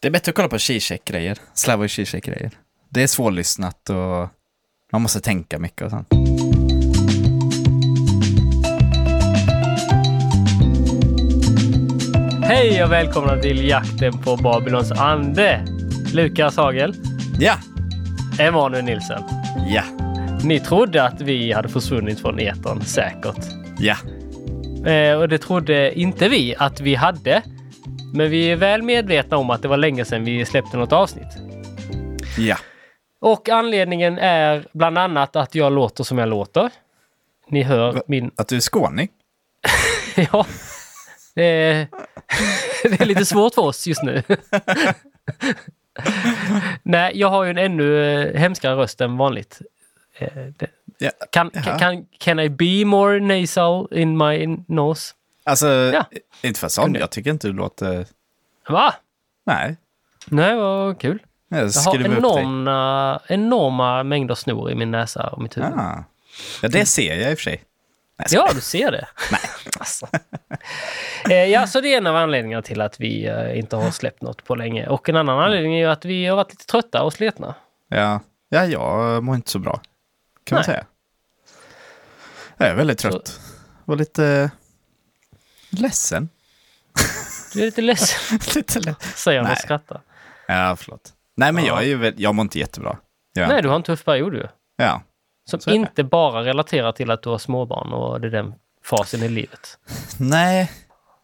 Det är bättre att kolla på Zizek-grejer. Slavoj Zizek-grejer. Det är svårlyssnat och man måste tänka mycket och sånt. Hej och välkomna till jakten på Babylons ande. Lukas Hagel, Ja! Emanuel Nilsson. Ja! Ni trodde att vi hade försvunnit från etern, säkert. Ja! Eh, och det trodde inte vi att vi hade. Men vi är väl medvetna om att det var länge sedan vi släppte något avsnitt. Ja! Och anledningen är bland annat att jag låter som jag låter. Ni hör Va? min... Att du är skåning? Ja. Det är, det är lite svårt för oss just nu. Nej, jag har ju en ännu eh, hemskare röst än vanligt. Kan, Jaha. kan, can I be more nasal in my nose? Alltså, Ja. inte för sån. Jag tycker inte du låter... Va? Nej. Nej, vad kul. Jag Jag har enorma, enorma mängder snor i min näsa och mitt huvud. Ah. Ja, det ser jag i och för sig. Nej, Ja, du ser det. Nej. Alltså. Eh, ja, så det är en av anledningarna till att vi eh, inte har släppt något på länge. Och en annan anledning är ju att vi har varit lite trötta och sletna. Ja, ja jag mår inte så bra. Kan man Nej. säga. Jag är väldigt trött. Var lite ledsen. Du är lite ledsen, lite ledsen. säger han och skrattar. Ja, förlåt. Nej, men Ja. jag, är ju, jag mår inte jättebra. Ja. Nej, du har en tuff period ju. ja. Som Så inte bara relaterar till att du har småbarn och det är den fasen i livet. Nej,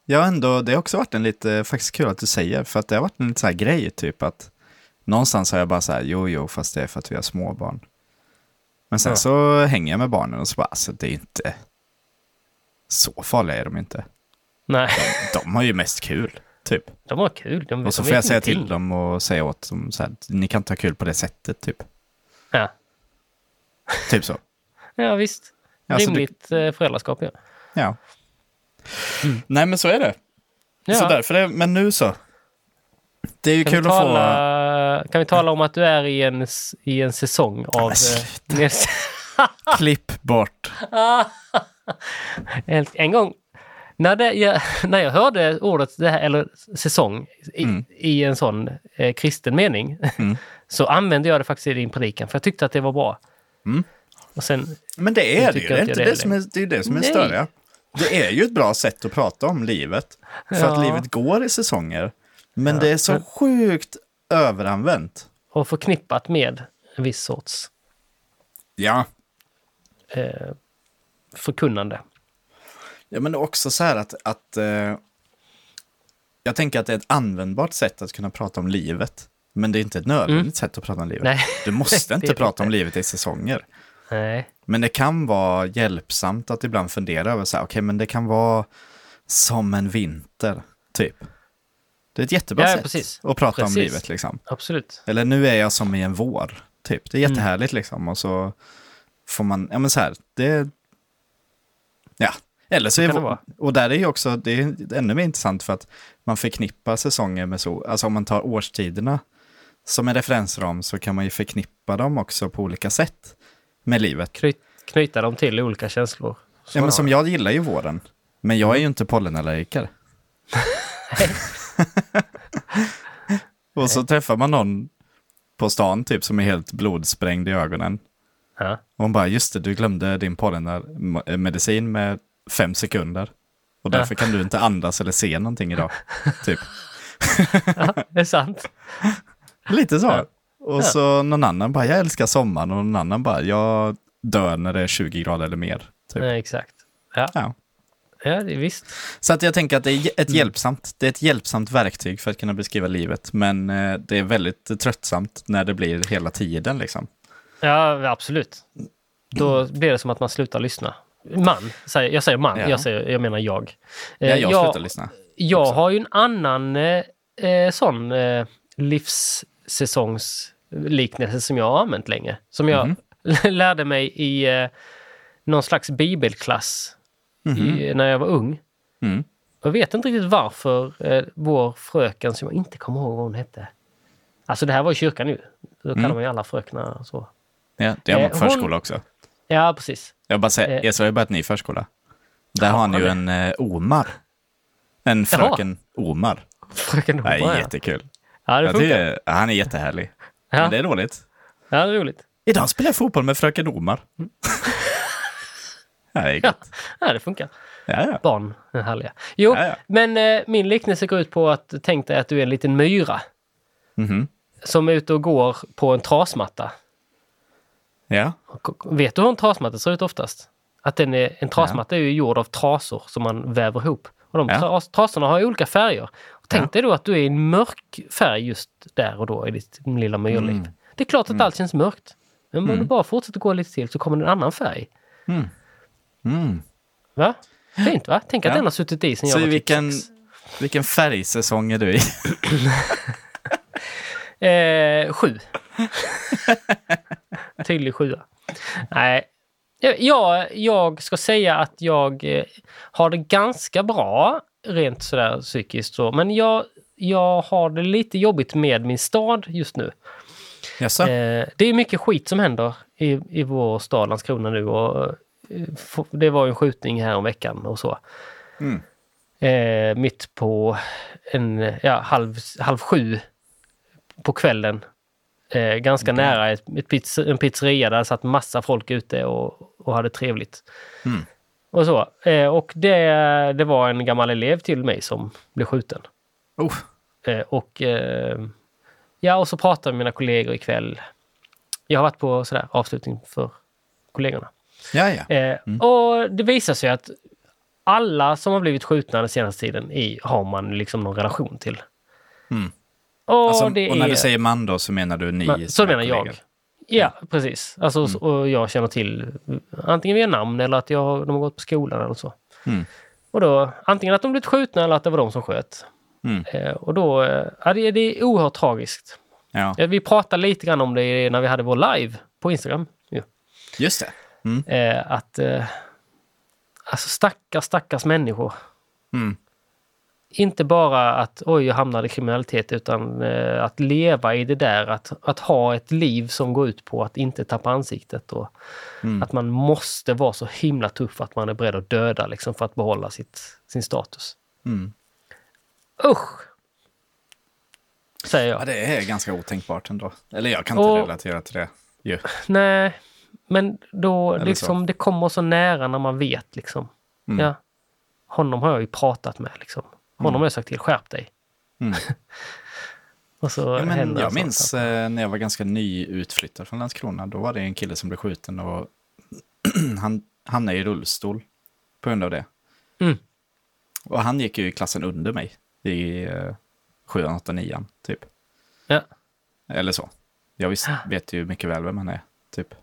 jag ändå, det har också varit en lite, faktiskt kul att du säger, för att det har varit en lite så här grej, typ att någonstans har jag bara så här, jo, jo, fast det är för att vi har småbarn. Men sen Ja. så hänger jag med barnen och så bara, alltså det är inte, så farliga är de inte. Nej, De har ju mest kul, typ. de har kul. De, Och så får jag säga till dem och säga åt dem så här, ni kan inte ha kul på det sättet, typ. Ja, Typ så. ja visst. Alltså, du- Rimligt eh, föräldraskap, ja. Ja. Nej, men så är det. Mm. ja. Så därför är, men nu så. Det är ju Kan, kul vi att få... tala, kan vi tala om att du är i en, i en säsong av... men eh, Klipp bort. en gång när, det, jag, när jag hörde ordet, det här, eller säsong, i, Mm. i en sån eh, kristen mening, Mm. så använde jag det faktiskt i din predikan, för jag tyckte att det var bra. Mm. Och sen, Men det är det ju. Det är inte det det, som är, det är det som är Nej. större. Det är ju ett bra sätt att prata om livet. För Ja. att livet går i säsonger. Men Ja. det är så sjukt överanvänt. och förknippat med en viss sorts Ja. eh, förkunnande. Ja, men också så här att, att eh, jag tänker att det är ett användbart sätt att kunna prata om livet. Men det är inte ett nödvändigt sätt att prata om livet. Mm. Nej. Du måste inte prata om livet i säsonger. Nej. Men det kan vara hjälpsamt att ibland fundera över så här, okej, men det kan vara som en vinter, typ. Det är ett jättebra Ja, sätt precis. att prata om Precis. livet, liksom. Absolut. Eller nu är jag som i en vår, typ. Det är jättehärligt, liksom. Och så får man, ja men så här, det... Ja, eller så är kan det vara. Och där är ju också, det är ännu mer intressant för att man förknippar säsonger med så, alltså om man tar årstiderna som en referensram så kan man ju förknippa dem också på olika sätt med livet. Knyt, knyta dem till olika känslor. Ja, men Så- som jag gillar ju våren. Men jag är ju inte pollenallergiker. och så träffar man någon på stan typ som är helt blodsprängd i ögonen. Ja. Och hon bara, just det, du glömde din pollenmedicin med fem sekunder. Och Ja. därför kan du inte andas eller se någonting idag. Typ. ja, det är sant. Lite så. Ja. Och Ja. så någon annan bara, jag älskar sommaren. Och någon annan bara, jag dör när det är 20 grader eller mer. Typ. Nej, exakt. Ja, Ja. ja visst. Så att jag tänker att det är ett Mm. hjälpsamt, det är ett hjälpsamt verktyg för att kunna beskriva livet. Men eh, det är väldigt tröttsamt när det blir hela tiden liksom. Ja, absolut. Då blir det som att man slutar lyssna. Man, jag säger man, Ja. jag, säger, jag menar jag. Ja, Eh, jag jag, slutar lyssna. jag också. har ju en annan eh, eh, sån eh, livssäsongsliknelse som jag har använt länge. Som jag Mhm. lärde mig i eh, någon slags bibelklass Mhm. i, när jag var ung. Mm. Jag vet inte riktigt varför eh, vår fröken, som jag inte kommer ihåg vad hon hette. Alltså det här var i kyrkan nu. Då kallar Mm. man ju alla fröknar så. Ja, det har man på hon- förskola också. Ja, precis. Jag bara säger, Eh. Esra har börjat ny förskola. Där Ja, har han ju en eh, Omar. En Jaha. fröken Omar. Fröken Det är Omar, ja. jättekul. Ja, det Jag tycker, han är jättehärlig. Ja. Men det är roligt. Ja, det är roligt. Idag spelar jag fotboll med fröken Omar. ja, det är Ja, gött. ja det funkar. Ja, ja. Barn är härliga. Jo, Ja, ja. men eh, min liknelse går ut på att tänk dig att du är en liten myra Mhm. som är ute och går på en trasmatta. Ja. Vet du hur en trasmatta ser ut oftast? Att den är, en trasmatta är ju gjord av trasor som man väver ihop. Och de Ja. tras, trasorna har ju olika färger. Och tänk Ja. dig då att du är i en mörk färg just där och då i ditt lilla myrliv. Mm. Det är klart att allt känns mörkt. Men om Mm. du bara fortsätter gå lite till så kommer det en annan färg. Mm. Va? Fint va? Tänk att Ja. den har suttit i sen jag Så var vilken, sex. vilken färgsäsong är du i? Eh, sju. Tydlig sjua. Nej. Jag, jag ska säga att jag eh, har det ganska bra rent sådär psykiskt. Så. Men jag, jag har det lite jobbigt med min stad just nu. Jaså? Eh, det är mycket skit som händer i, i vår stad Landskrona nu. Och, eh, det var ju en skjutning här om veckan och så. Mm. Eh, mitt på en, ja, halv, halv sju på kvällen. Eh, ganska Okej. nära ett, ett pizz, en pizzeria där satt massa folk ute och, och hade trevligt. Mm. Och så. Eh, och det, det var en gammal elev till mig som blev skjuten. Oh. Eh, och eh, ja, och så pratade med mina kollegor ikväll. Jag har varit på sådär avslutning för kollegorna. Ja, ja. Eh, Och det visar sig att alla som har blivit skjutna den senaste tiden i, har man liksom någon relation till. Mm. Och, Alltså, och när är, du säger man då så menar du ni? Men, så menar jag. Ja, precis. Alltså, så- och jag känner till antingen via namn eller att jag, de har gått på skolan eller så. Mm. Och då antingen att de blivit skjutna eller att det var de som sköt. Mm. Eh, och då, eh, ja, det, det är oerhört tragiskt. Ja, Eh, Vi pratade lite grann om det när vi hade vår live på Instagram. ju. just det. Mm. Eh, att eh, alltså stackars, stackars människor. Mm. Inte bara att oj, jag hamnade i kriminalitet utan eh, att leva i det där, att, att ha ett liv som går ut på att inte tappa ansiktet och Mm. att man måste vara så himla tuff att man är beredd att döda liksom för att behålla sitt, sin status. Mm. Usch! Säger jag. Ja, det är ganska otänkbart ändå. Eller jag kan inte Och- relatera till det. Ju. Nej, men då Eller liksom det kommer så nära när man vet liksom. Mm. Ja. Honom har jag ju pratat med liksom. Honom har jag sagt till, skärp dig. Mm. Och så Ja, men jag sånt. minns eh, när jag var ganska nyutflyttad från Landskrona. Då var det en kille som blev skjuten och han hamnade i rullstol på grund av det. Mm. Och han gick ju i klassen under mig i eh, 7, 8, 9 typ. Ja. Eller så. Jag visst, vet ju mycket väl vem han är, typ.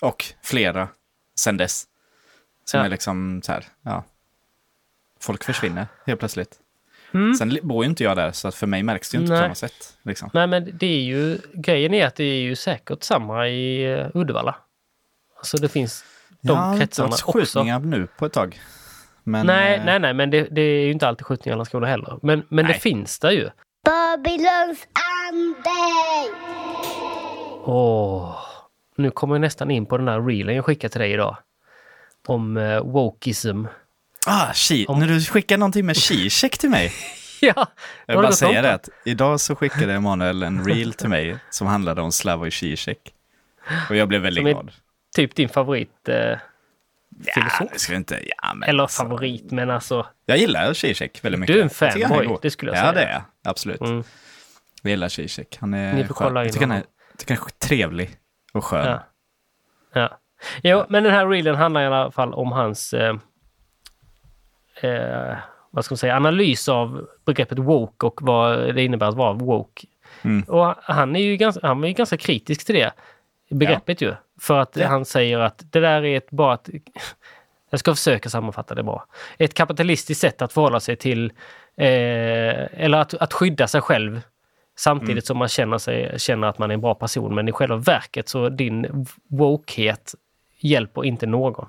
Och flera sen dess. Som Ja. är liksom så här, ja. Folk försvinner helt plötsligt. Mm. Sen bor ju inte jag där, så att för mig märks det ju inte Nej. på samma sätt. Liksom. Nej men det är ju, grejen är att det är ju säkert samma i uh, Uddevalla. Alltså det finns de ja, det kretsarna har varit också. skjutningar nu på ett tag. Men, nej, eh, nej, nej, men det, det är ju inte alltid skjutningar i Landskrona heller. Men, men det finns där ju. Babylons ande! Åh, nu kommer jag nästan in på den här reelen jag skickade till dig idag. Om uh, wokeism. Ah, chi, Om- när du skickar någonting med Zizek till mig. ja, Jag vill bara säga det att idag så skickade Emanuel en reel till mig som handlade om Slavoj Zizek. Och jag blev väldigt glad. typ din favorit. eh, Ja, filosof. det ska vi inte... Ja, men eller alltså, favorit, men alltså. Jag gillar Zizek väldigt mycket. Du är en fanboy, det skulle jag ja, säga. Ja, det är jag. Absolut. Mm, Jag gillar Zizek. Han är Ni får skön. kolla in Jag tycker han är, tycker han är trevlig och skön. ja. ja. Jo, men den här reelen handlar i alla fall om hans eh, eh, vad ska man säga, analys av begreppet woke och vad det innebär att vara woke. Mm. Och han är ju ganska, han är ju ganska kritisk till det begreppet ju. För att Ja. han säger att det där är ett bara ett, jag ska försöka sammanfatta det bra. Ett kapitalistiskt sätt att förhålla sig till, eh, eller att, att skydda sig själv samtidigt Mm. som man känner, sig, känner att man är en bra person. Men i själva verket så din wokehet hjälper inte någon.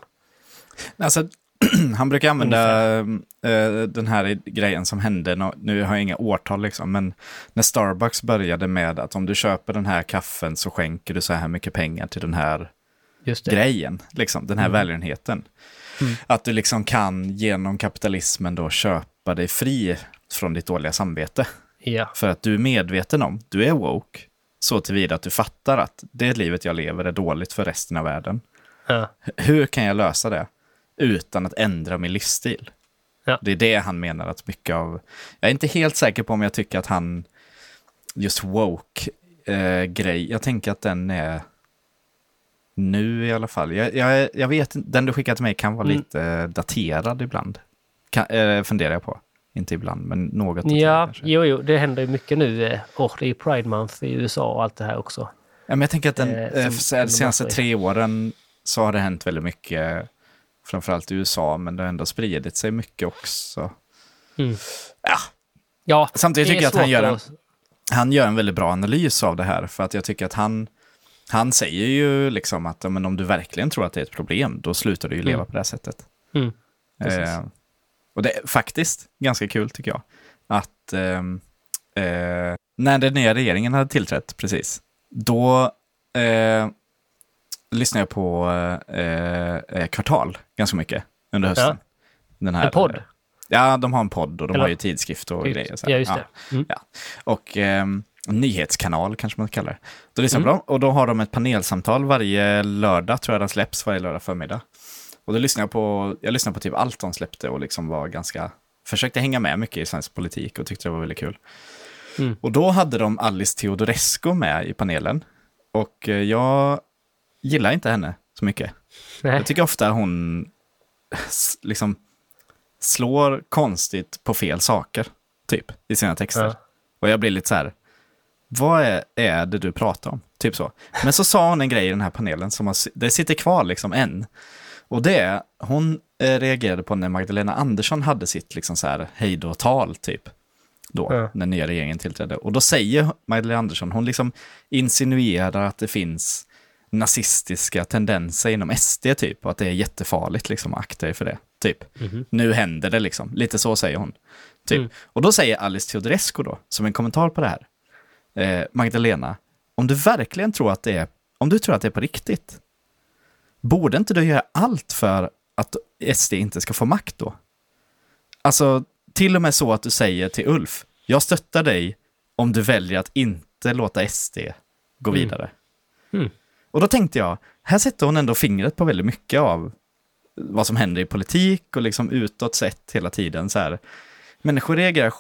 Alltså, han brukar använda eh, den här grejen som hände, nu har jag inga årtal liksom, men när Starbucks började med att om du köper den här kaffen så skänker du så här mycket pengar till den här grejen, liksom, den här välgörenheten. Mm. Att du liksom kan genom kapitalismen då köpa dig fri från ditt dåliga samvete. Ja. För att du är medveten om, du är woke, så tillvida att du fattar att det livet jag lever är dåligt för resten av världen. Ja. Hur kan jag lösa det utan att ändra min livsstil? Ja. Det är det han menar att mycket av... Jag är inte helt säker på om jag tycker att han, just woke-grej, jag tänker att den är nu i alla fall. Jag, jag, jag vet den du skickade till mig kan vara Mm. lite daterad ibland. Kan, eh, funderar jag på. Inte ibland, men något daterad Ja, kanske. jo, jo, det händer ju mycket nu. eh, Och det är Pride Month i USA och allt det här också. Ja, men jag tänker att den, Eh, eh, som- de senaste tre åren så har det hänt väldigt mycket, framförallt i USA, men det har ändå spridit sig mycket också. Mm. Ja, Ja, Samtidigt tycker jag att han gör, en, att- han gör en väldigt bra analys av det här, för att jag tycker att han, han säger ju liksom att men om du verkligen tror att det är ett problem, då slutar du ju leva Mm. på det här sättet. Mm. Eh, och det är faktiskt ganska kul tycker jag, att ehm, eh, när den nya regeringen hade tillträtt precis, då eh, lyssnade jag på eh, eh, Kvartal ganska mycket under hösten. Den här, En podd? Ja, de har en podd och de Eller- har ju tidskrift och grejer. så. Ja, just det. Mm. Ja. Och ehm, nyhetskanal kanske man kallar det. Då lyssnar Mm. på dem och då har de ett panelsamtal varje lördag, tror jag den släpps, varje lördag förmiddag. Och då lyssnar jag på, jag lyssnar på typ allt de släppte och liksom var ganska, försökte hänga med mycket i svensk politik och tyckte det var väldigt kul. Mm. Och då hade de Alice Teodorescu med i panelen. Och eh, jag gillar inte henne så mycket. Nej. Jag tycker ofta hon liksom slår konstigt på fel saker, typ, i sina texter. Ja. Och jag blir lite så här, vad är, är det du pratar om? Typ så. Men så sa hon en grej i den här panelen som har, det sitter kvar liksom än. Och det är, hon eh, reagerade på när Magdalena Andersson hade sitt liksom så här hejdå-tal typ. Då, Ja. när nya regeringen tillträdde. Och då säger Magdalena Andersson, hon liksom insinuerar att det finns nazistiska tendenser inom SD typ. Och att det är jättefarligt liksom, akta er för det. Typ. Nu händer det liksom. Lite så säger hon. Typ. Mm. Och då säger Alice Teodorescu då, som en kommentar på det här. Eh, Magdalena, om du verkligen tror att det är, om du tror att det är på riktigt, borde inte du göra allt för att SD inte ska få makt då? Alltså, till och med så att du säger till Ulf, jag stöttar dig om du väljer att inte låta SD gå Mm. vidare. Mm. Och då tänkte jag, här sätter hon ändå fingret på väldigt mycket av vad som händer i politik och liksom utåt sett hela tiden så här. Människor reagerar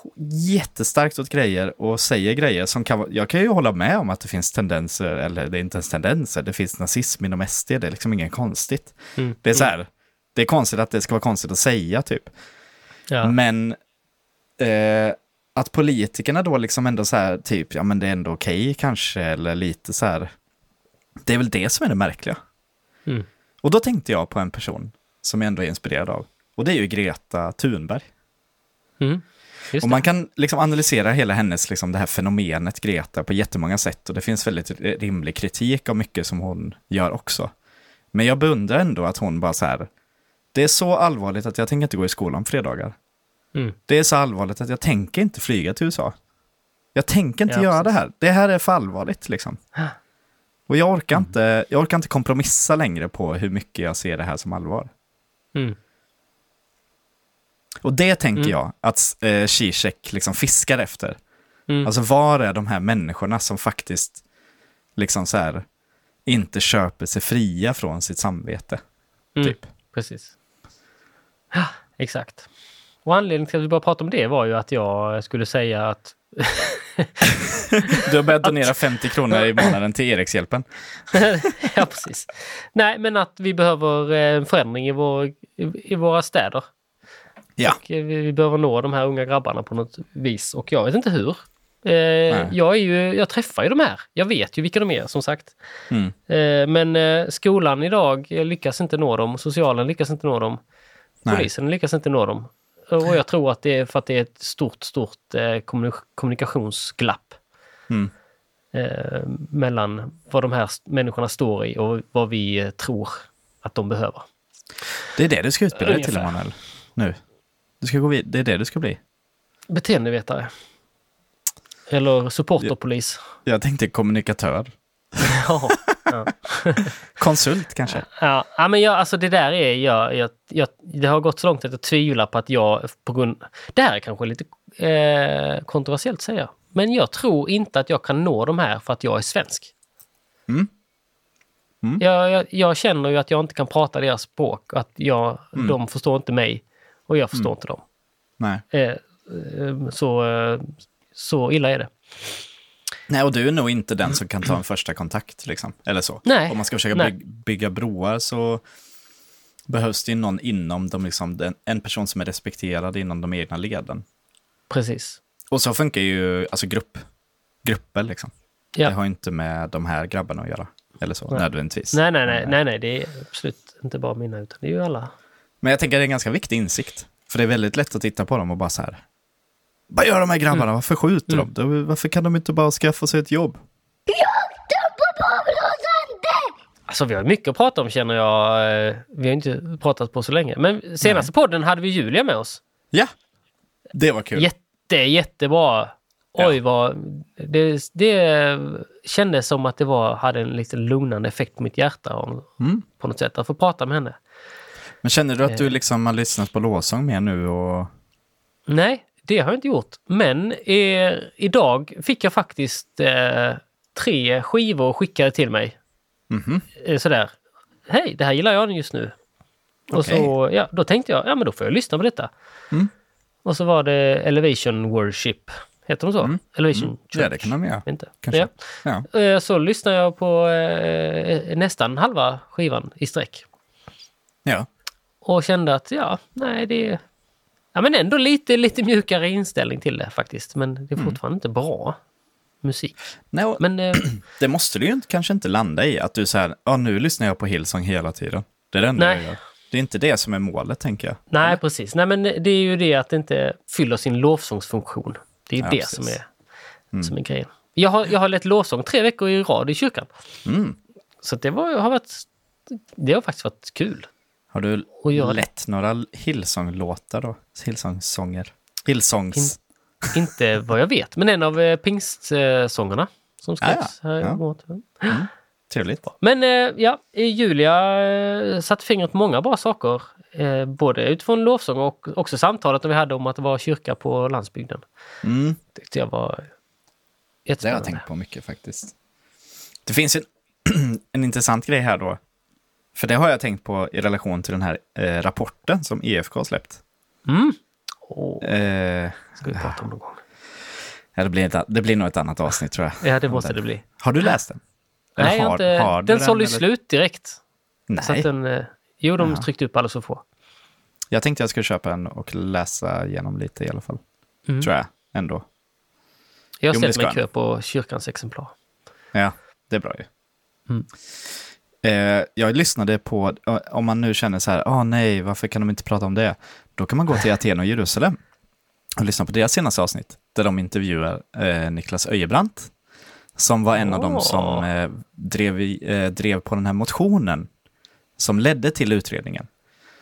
jättestarkt åt grejer och säger grejer som kan vara, jag kan ju hålla med om att det finns tendenser, eller det är inte ens tendenser, det finns nazism inom SD, det är liksom inget konstigt. Mm. Det är så här, det är konstigt att det ska vara konstigt att säga typ. Ja. Men eh, att politikerna då liksom ändå så här, typ, ja men det är ändå okej kanske, eller lite så här. Det är väl det som är det märkliga. Mm. Och då tänkte jag på en person som jag ändå är inspirerad av. Och det är ju Greta Thunberg. Mm. Och man kan liksom analysera hela hennes, liksom det här fenomenet Greta på jättemånga sätt. Och det finns väldigt rimlig kritik av mycket som hon gör också. Men jag beundrar ändå att hon bara så här, det är så allvarligt att jag tänker inte gå i skolan på fredagar. Mm. Det är så allvarligt att jag tänker inte flyga till USA. Jag tänker inte Ja, göra det här. Det här är för allvarligt liksom. Och jag orkar, inte, jag orkar inte kompromissa längre på hur mycket jag ser det här som allvar. Mm. Och det tänker Mm. jag att eh, Zizek liksom fiskar efter. Mm. Alltså var är de här människorna som faktiskt liksom så här inte köper sig fria från sitt samvete? Mm. Typ. Precis. Ja, exakt. Och anledningen till att vi började prata om det var ju att jag skulle säga att Du har börjat donera 50 kronor i månaden till Erikshjälpen. ja, precis. Nej, men att vi behöver eh, en förändring i, vår, i, våra städer. Ja. Och eh, vi, behöver nå de här unga grabbarna på något vis och jag vet inte hur. Eh, jag, är ju, jag träffar ju de här. Jag vet ju vilka de är som sagt. Mm. Eh, men eh, skolan idag lyckas inte nå dem. Socialen lyckas inte nå dem. Nej. Polisen lyckas inte nå dem. Och jag tror att det är för att det är ett stort, stort eh, kommunik- kommunikationsglapp. Mm. Eh, mellan vad de här människorna står i och vad vi eh, tror att de behöver. Det är det du ska utbilda dig till. Emanuel. Nu. Du ska gå vid- det är det du ska bli. Beteendevetare. Eller supporterpolis. Jag tänkte kommunikatör. Ja. Konsult kanske. Ja, ja, men jag, alltså det där är, jag, jag, jag, det har gått så långt att jag tvivlar på att jag på grund... Det här är kanske lite eh, kontroversiellt säga. Men jag tror inte att jag kan nå de här för att jag är svensk. Mm. Mm. Jag, jag, jag känner ju att jag inte kan prata deras språk. Att jag, Mm. de förstår inte mig och jag förstår inte dem. Nej. Eh, eh, så, eh, så illa är det. Nej, och du är nog inte den som kan ta en första kontakt, liksom. Eller så. Nej. Om man ska försöka byg- bygga broar så behövs det ju någon inom de, liksom, en person som är respekterad inom de egna leden. Precis. Och så funkar ju alltså grupp, grupper, liksom. Ja. Det har inte med de här grabbarna att göra. Eller så, Nej. nödvändigtvis. Nej, nej, nej, nej, nej, det är absolut inte bara mina, utan det är ju alla. Men jag tänker att det är en ganska viktig insikt. För det är väldigt lätt att titta på dem och bara så här. Vad gör de här grabbarna? Varför skjuter Mm. de? Varför kan de inte bara skaffa sig ett jobb? Alltså vi har mycket att prata om känner jag. Eh, Vi har inte pratat på så länge. Men senaste podden hade vi Julia med oss. Ja, det var kul. Jätte, jättebra. Oj, Ja. vad... Det, det kändes som att det var, hade en lite lugnande effekt på mitt hjärta om, Mm. på något sätt. Att få prata med henne. Men känner du att Eh. du liksom har lyssnat på lovsång mer nu och... Nej, det har jag inte gjort. Men eh, idag fick jag faktiskt eh, tre skivor skickade till mig. Mhm. Eh, sådär. Hej, det här gillar jag just nu. Och Okej. så, ja, då tänkte jag, ja men då får jag lyssna på detta. Mm. Och så var det Elevation Worship. Heter de så? Mm. Elevation Mm. Church. Ja, det kan de göra. Inte. Kanske. Ja. Ja. Eh, Så lyssnade jag på eh, nästan halva skivan i sträck. ja. Och kände att, ja, nej det. Ja men ändå lite, lite mjukare inställning till det faktiskt. Men det är Mm. fortfarande inte bra musik. Nej, Men eh, det måste du ju inte- kanske inte landa i. Att du säger, ja nu lyssnar jag på Hillsong hela tiden. Det är det enda Nej. jag gör. Det är inte det som är målet, tänker jag. nej, precis. Nej men det är ju det att det inte fyller sin lovsångsfunktion. Det är ju Ja, det precis. som är, som är grejen. Jag har, jag har lett lovsång tre veckor i rad i kyrkan. Mm. Så det var, har varit... Det har faktiskt varit kul. Har du Och det. lett några Hillsong-låtar då? Hillsong-sånger? Hillsongs? Inte vad jag vet, men en av eh, pingstsångerna som Ah, ja. skrevs här Ja. i året. Trevligt. Men eh, ja, Julia eh, satte fingret på många bra saker. Eh, både utifrån lovsång och också samtalet vi hade om att det var kyrka på landsbygden. Mm. tyckte jag var Det har jättespännande. jag tänkt på mycket faktiskt. Det finns en, en intressant grej här då. För det har jag tänkt på i relation till den här eh, rapporten som EFK har släppt. Mm. Åh, Eh, ska vi prata om någon gång. ja, det, blir ett, det blir nog ett annat avsnitt tror jag. Ja, det måste det bli. Har du läst den? Eller Nej, har inte, har den sålde ju slut direkt. Så Nej, att den, eh, jo, de Jaha. tryckte upp alldeles för få. jag tänkte jag skulle köpa en och läsa igenom lite i alla fall. Mm. Tror jag ändå. Jag har sett mig i kö på kyrkans exemplar. Ja, det är bra ju. Mm. Eh, jag lyssnade på, eh, om man nu känner så här, åh nej, varför kan de inte prata om det? Då kan man gå till Aten och Jerusalem och lyssna på deras senaste avsnitt, där de intervjuar eh, Niklas Öjebrant, som var en av dem Åh. som eh, drev, i, eh, drev på den här motionen som ledde till utredningen.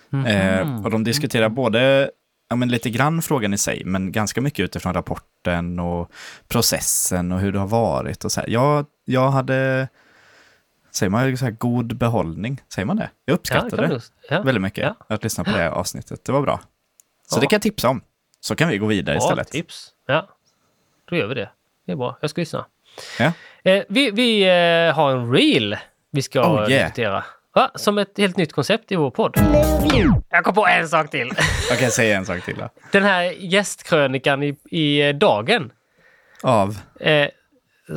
Mhm. Eh, och de diskuterar både ja, men lite grann frågan i sig, men ganska mycket utifrån rapporten och processen och hur det har varit. Och så här. Jag, jag hade, säger man så här, god behållning? Säger man det? Jag Ja, uppskattade kan det ja. väldigt mycket, Ja. att lyssna på det avsnittet. Det var bra. Så Ja. det kan jag tipsa om. Så kan vi gå vidare istället. tips. Ja, då gör vi det. Det är bra. Jag ska lyssna. Ja. Eh, vi vi eh, har en reel vi ska Oh, yeah. diskutera. Va? Som ett helt nytt koncept i vår podd. Jag kom på en sak till. Okej, säg en sak till då. Den här gästkrönikan i, i eh, Dagen. Av? Eh,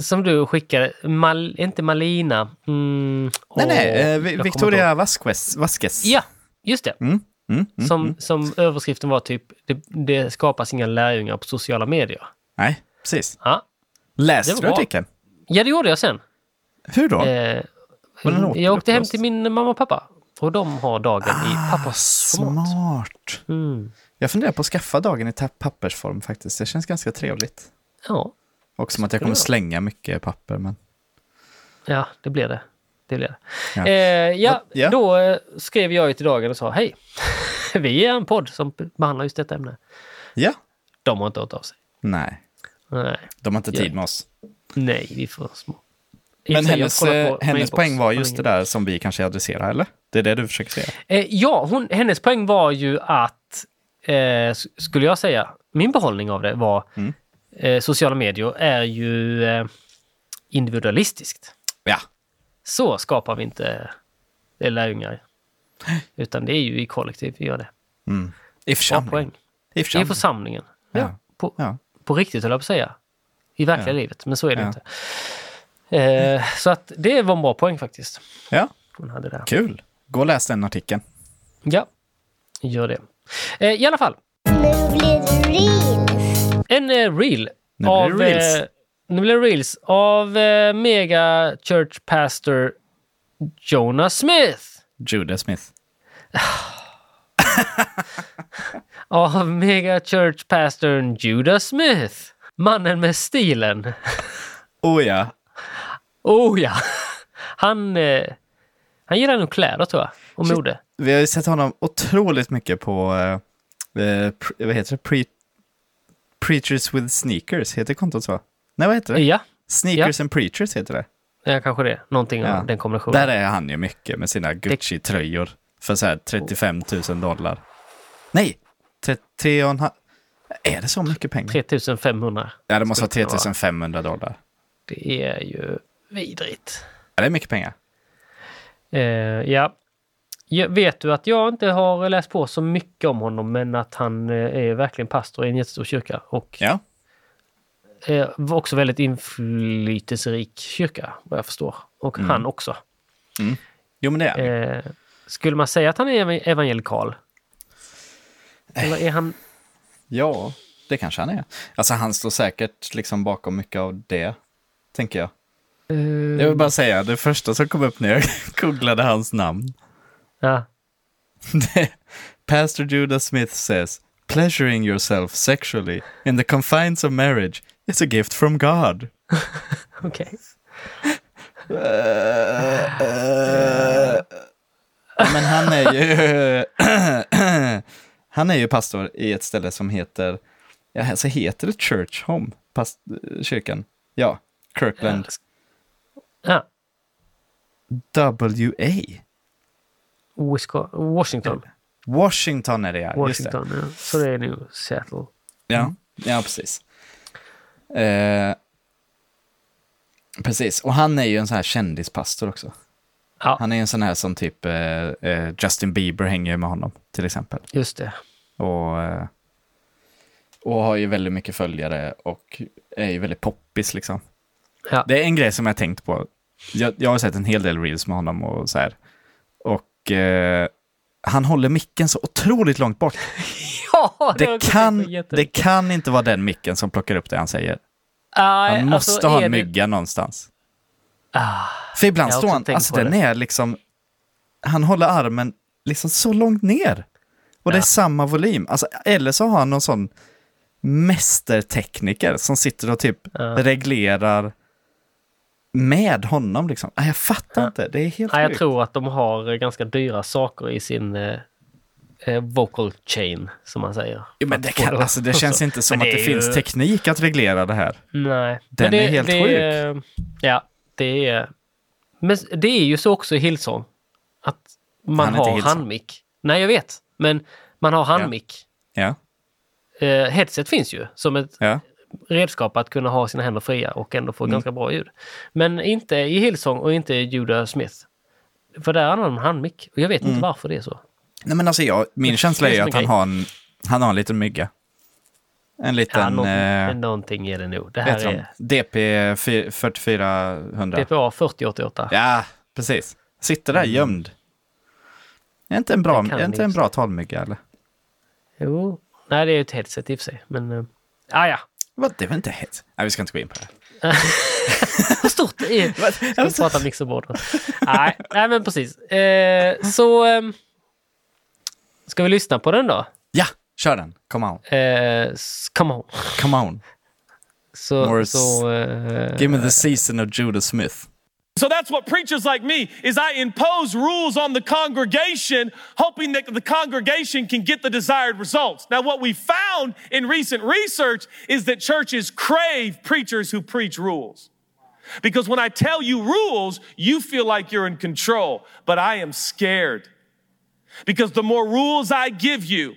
som du skickade. Mal, inte Malina. Mm, Nej, åh, nej, eh, Victoria Vasquez. Vasquez. Ja, just det. Mm, mm, mm, Som, mm. som överskriften var typ det, det skapas inga lärjungar på sociala medier. Nej, precis. Ja, Läste du artikeln? ja det gjorde jag sen. Hur då? Eh, jag åkte hem till min mamma och pappa. Och de har dagen i pappas format. Ah, Smart. Mm. Jag funderar på att skaffa dagen i pappersform faktiskt. Det känns ganska trevligt. Ja, Och som att jag kommer slänga mycket papper. Men... ja, det blir det. Det blir det. Ja. Eh, ja, ja. då eh, skrev jag ju till dagen och sa hej. Vi är en podd som behandlar just detta ämne. Ja. De har inte hört av sig. Nej, Nej, de har inte Ja. tid med oss. nej vi för små. Men hennes, eh, hennes poäng var just det där som vi kanske adresserar, eller? Det är det du försöker säga? Eh, ja, hon, hennes poäng var ju att, eh, skulle jag säga, min behållning av det var Mm. Eh, sociala medier är ju eh, individualistiskt. Ja, Så skapar vi inte eh, lärjungar. Utan det är ju i kollektiv vi gör det. i Bra församlingen. poäng. I I församlingen. församlingen. Ja. Ja. På, Ja. på riktigt höll jag på att säga. I verkliga Ja. livet, men så är det Ja. inte. Eh, så att det var en bra poäng faktiskt. ja, Hon hade där. kul. Gå och läs den artikeln. Ja, gör det. Eh, I alla fall, Nu blir det. En eh, reel. Nu blir av, det reels. Eh, nu blir det reels av eh, mega church pastor Jonah Smith. Judah Smith. Av mega church pastorn Judah Smith. Mannen med stilen. Oh ja. Oh ja! Han, eh, han gillar nog kläder tror jag, och Shit. mode. Vi har ju sett honom otroligt mycket på, eh, eh, vad heter det? Pre, Preachers with sneakers, heter kontot så? Nej, vad heter det? Ja, Sneakers and preachers heter det. ja kanske det. Någonting Ja. av den kombinationen. Där är han ju mycket med sina Gucci-tröjor för så här 35 000 dollar. Nej, 3 och en halv. Är det så mycket pengar? 3500. Ja, det måste vara skulle kunna 3500 dollar. Det är ju vidrigt. Ja, det är mycket pengar. Eh, ja. Jag vet du att jag inte har läst på så mycket om honom, men att han eh, är verkligen pastor i en jättestor kyrka och Ja, eh, var också väldigt inflytelserik kyrka, vad jag förstår. Och Mm. han också. jo men det är Eh, skulle man säga att han är ev- evangelikal? Eller är han... Ja, det kanske han är. Alltså han står säkert liksom bakom mycket av det, tänker jag. eh, Jag vill bara säga, det första som kom upp när jag googlade hans namn. Ja. Pastor Judah Smith says, pleasuring yourself sexually in the confines of marriage is a gift from God. Okej. Ja, men han är ju... han är ju pastor i ett ställe som heter... Ja, alltså heter det Church Home? Past, kyrkan? Ja, Kirkland Ja. WA. Washington. Washington är det, ja. Just det. Washington, ja. Så det är nu Seattle. Ja, ja precis. Eh, precis, och han är ju en sån här kändispastor också. Ja, Han är en sån här som typ eh, eh, Justin Bieber hänger med honom, till exempel. just det. Och, eh, och har ju väldigt mycket följare och är ju väldigt poppis liksom. Ja. Det är en grej som jag har tänkt på. Jag, jag har sett en hel del reels med honom och så här. Och eh, han håller micken så otroligt långt bort. Ja, Det jag kan, det kan inte vara den micken som plockar upp det han säger. Nej, Han måste alltså, ha en det- mygga någonstans. Ah, För ibland står han, alltså den det. är liksom, han håller armen liksom så långt ner. Och det är Ja. samma volym. Alltså, eller så har han någon sån mästertekniker som sitter och typ Ja. reglerar med honom liksom. Jag fattar Ja. inte, det är helt nej, jag sjukt. tror att de har eh, ganska dyra saker i sin eh, eh, vocal chain, som man säger. Jo, men det, kan, alltså, det känns inte som Men att det det är finns ju- teknik att reglera det här. Nej. Den Men är helt det, sjuk. är- Ja, det är... Men det är ju så också i Hillsong. Att man Han har handmick. Nej, jag vet. Men man har handmick. Ja, Eh, headset finns ju som ett ja. Redskap att kunna ha sina händer fria och ändå få Mm. ganska bra ljud. Men inte i Hillsong och inte i Judah Smith. För där använder man handmick. Och jag vet Mm. inte varför det är så. Nej, men alltså jag, min känsla är att han har en, han har en liten mygga. En liten... Ja, någon, eh, någonting är det nog. Det här är DP fy- 4400. DPA 4088. Ja, precis. Sitter där gömd. Är inte en bra, är inte en bra talmygga eller? Jo. Nej, det är ju ett headset i och för sig. Men... Ah, ja. Vad, det väl inte het? Nej, vi ska inte gå in på det. Hur stort det är. Ska vi prata mixerbord? nej, nej, men precis. Eh, så... ehm, ska vi lyssna på den då? Ja, kör den. Come on. Eh, come on. Come on. Så... More så eh, Give me the season of Judah Smith. So that's what preachers like me is I impose rules on the congregation hoping that the congregation can get the desired results. Now what we found in recent research is that churches crave preachers who preach rules. Because when I tell you rules, you feel like you're in control, but I am scared. Because the more rules I give you,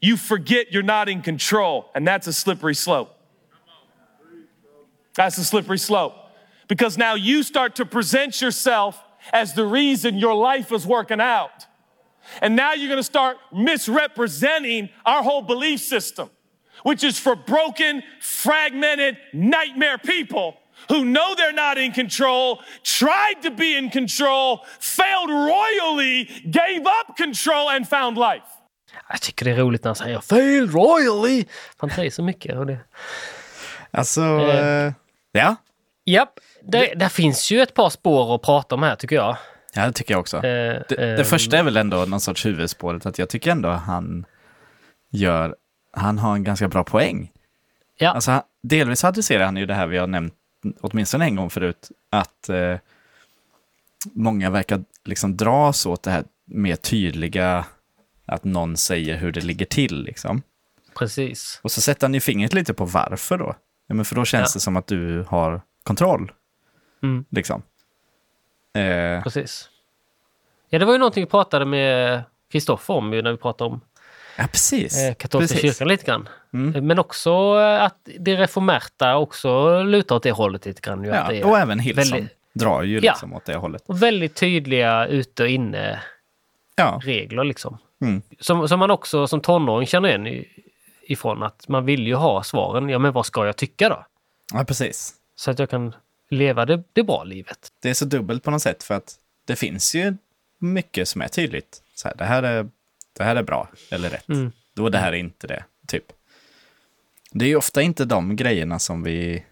you forget you're not in control. And that's a slippery slope. That's a slippery slope. Because now you start to present yourself as the reason your life is working out. And now you're going to start misrepresenting our whole belief system, which is for broken, fragmented, nightmare people who know they're not in control, tried to be in control, failed royally, gave up control, and found life. Jag tycker det är roligt när han säger fail royally. Han säger så mycket. Och det... Alltså, Eh. eh, ja. Japp, det, där finns ju ett par spår att prata om här tycker jag. Ja, det tycker jag också. Eh, Det, det ehm, första är väl ändå någon sorts huvudspåret, att jag tycker ändå han gör, han har en ganska bra poäng. Ja, Alltså, delvis adresserar han ju det här vi har nämnt åtminstone en gång förut, att eh, många verkar liksom dras åt det här mer tydliga, att någon säger hur det ligger till liksom. precis. Och så sätter han ju fingret lite på varför då. Ja, men för då känns Ja. det som att du har kontroll. Mm. Liksom. Eh, Precis. Ja, det var ju någonting vi pratade med Kristoffer om ju när vi pratade om ja, precis. eh, katolska precis. kyrkan lite grann. Mm. Men också att det reformerta också lutar åt det hållet lite grann. Ju, att det Ja, och även Hillson väldigt- drar ju Ja. liksom åt det hållet. och väldigt tydliga ute och inne Ja, regler liksom. Mm. Som, som man också som tonåring känner igen ifrån att man vill ju ha svaren. Ja, men vad ska jag tycka då? ja precis. Så att jag kan leva det, det bra livet. Det är så dubbelt på något sätt för att det finns ju mycket som är tydligt. Så här, det, här är, det här är bra eller rätt. Mm. Då det här är inte det, typ. Det är ju ofta inte de grejerna som vi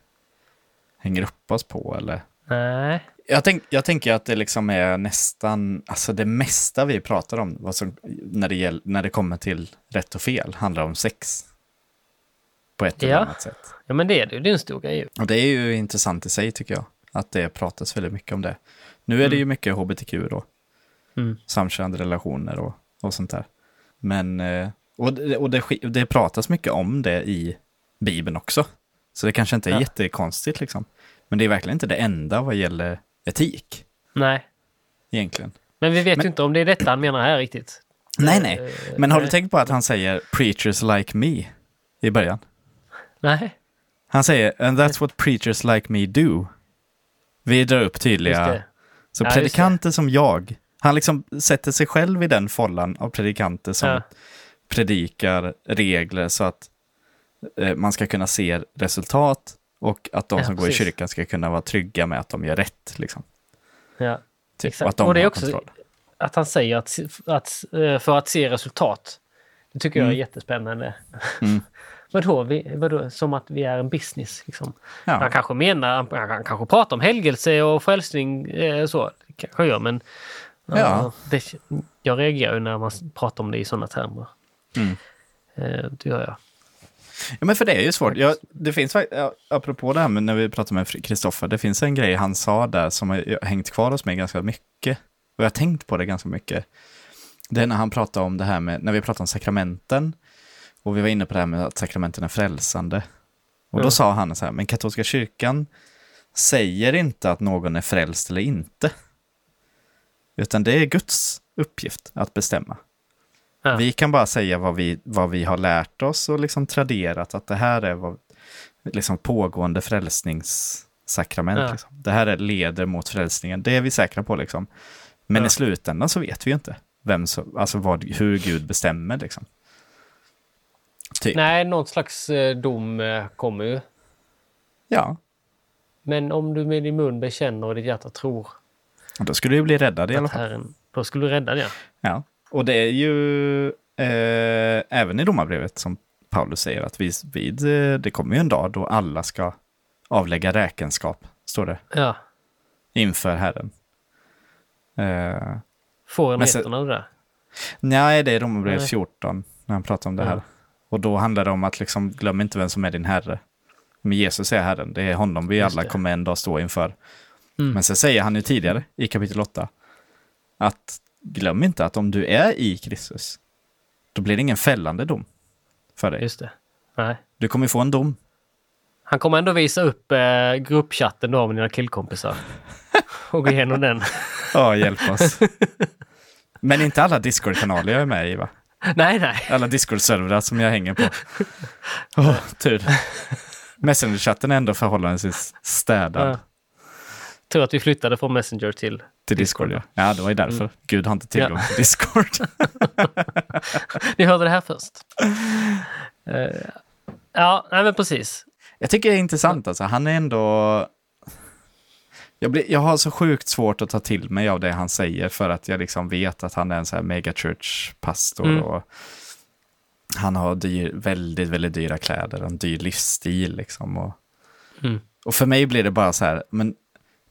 hänger upp oss på eller Nej, Jag, tänk, jag tänker att det liksom är nästan, alltså det mesta vi pratar om som, när, det gäll, när det kommer till rätt och fel handlar om sex. På ett eller Ja. annat sätt. ja men det är det ju. Det är en stor grej. Och det är ju intressant i sig tycker jag, att det pratas väldigt mycket om det. Nu är det ju mycket hbtq då, Mm. samkönade relationer och, och sånt där. Men, eh, och, det, och det, det pratas mycket om det i Bibeln också. Så det kanske inte är Ja. jättekonstigt liksom. Men det är verkligen inte det enda vad gäller etik, Nej, egentligen. men vi vet Men- ju inte om det är detta han menar här riktigt. Nej, nej. Eh, Men har du nej. tänkt på att han säger preachers like me i början? Nej, Han säger and that's what preachers like me do. Vi drar upp tydliga... Så Ja, predikanter som jag, han liksom sätter sig själv i den follan av predikanter som Ja. predikar regler så att eh, man ska kunna se resultat och att de Ja, som går i precis. kyrkan ska kunna vara trygga med att de gör rätt. Liksom. Ja. Typ, Exakt. och att de Och det är också- kontroll. Att han säger att, att eh, för att se resultat. Det tycker jag är Mm. jättespännande. Mm. vadå, vi, vadå, som att vi är en business liksom. Han Ja. kanske menar, han, han kanske pratar om helgelse och frälsning eh, så. Kanske han gör men Ja. det, jag reagerar ju när man pratar om det i sådana termer. Mm. Eh, det gör jag. Ja, men för det är ju svårt. Jag, det finns ja, apropå det här med när vi pratade med Kristoffer, det finns en grej han sa där som har hängt kvar hos mig ganska mycket. Och jag har tänkt på det ganska mycket. Det är när han pratade om det här med, när vi pratade om sakramenten. Och vi var inne på det här med att sakramenten är frälsande. Och då Ja. sa han så här, men katolska kyrkan säger inte att någon är frälst eller inte. Utan det är Guds uppgift att bestämma. Ja. Vi kan bara säga vad vi, vad vi har lärt oss och liksom traderat att det här är vad, liksom pågående frälsningssakrament. Ja. Liksom. Det här är leder mot frälsningen. Det är vi säkra på liksom. Men i slutändan så vet vi ju inte vem som, alltså vad, hur Gud bestämmer liksom. Typ. Nej, någon slags eh, dom eh, kommer ju. Ja, Men om du med din mun bekänner och ditt hjärta tror då skulle du bli räddad i alla fall. Herren, då skulle du rädda det. Ja, och det är ju eh, även i domarbrevet som Paulus säger att vid, vid, eh, det kommer ju en dag då alla ska avlägga räkenskap, står det, Ja, inför Herren. Eh, får ettorna av det där. nej, det är Romarbrevet Nej. 14 när han pratar om det här. Och då handlar det om att liksom, glöm inte vem som är din Herre. Men Jesus är Herren, det är honom vi alla kommer en dag stå inför. Mm. Men sen säger han ju tidigare i kapitel 8 att glöm inte att om du är i Kristus, då blir det ingen fällande dom för dig. Just det. Nej. Du kommer få en dom. Han kommer ändå visa upp eh, gruppchatten då med dina killkompisar. och gå igenom den. Ja, hjälp oss. Men inte alla Discord-kanaler jag är med i, va? Nej, nej. Alla Discord-servrar som jag hänger på. Åh, tur. Messenger-chatten är ändå förhållandevis städad Ja. Tror att vi flyttade från Messenger till... till Discord. Ja. ja, det var ju därför. Gud har inte tillgång Ja. till Discord. Ni hörde det här först. Eh, ja, nej men precis. Jag tycker det är intressant alltså. Han är ändå... Jag, blir, jag har så sjukt svårt att ta till mig av det han säger för att jag liksom vet att han är en så här megachurch-pastor Mm. och han har dyr, väldigt, väldigt dyra kläder en dyr livsstil liksom. Och, Mm. och för mig blir det bara så här, men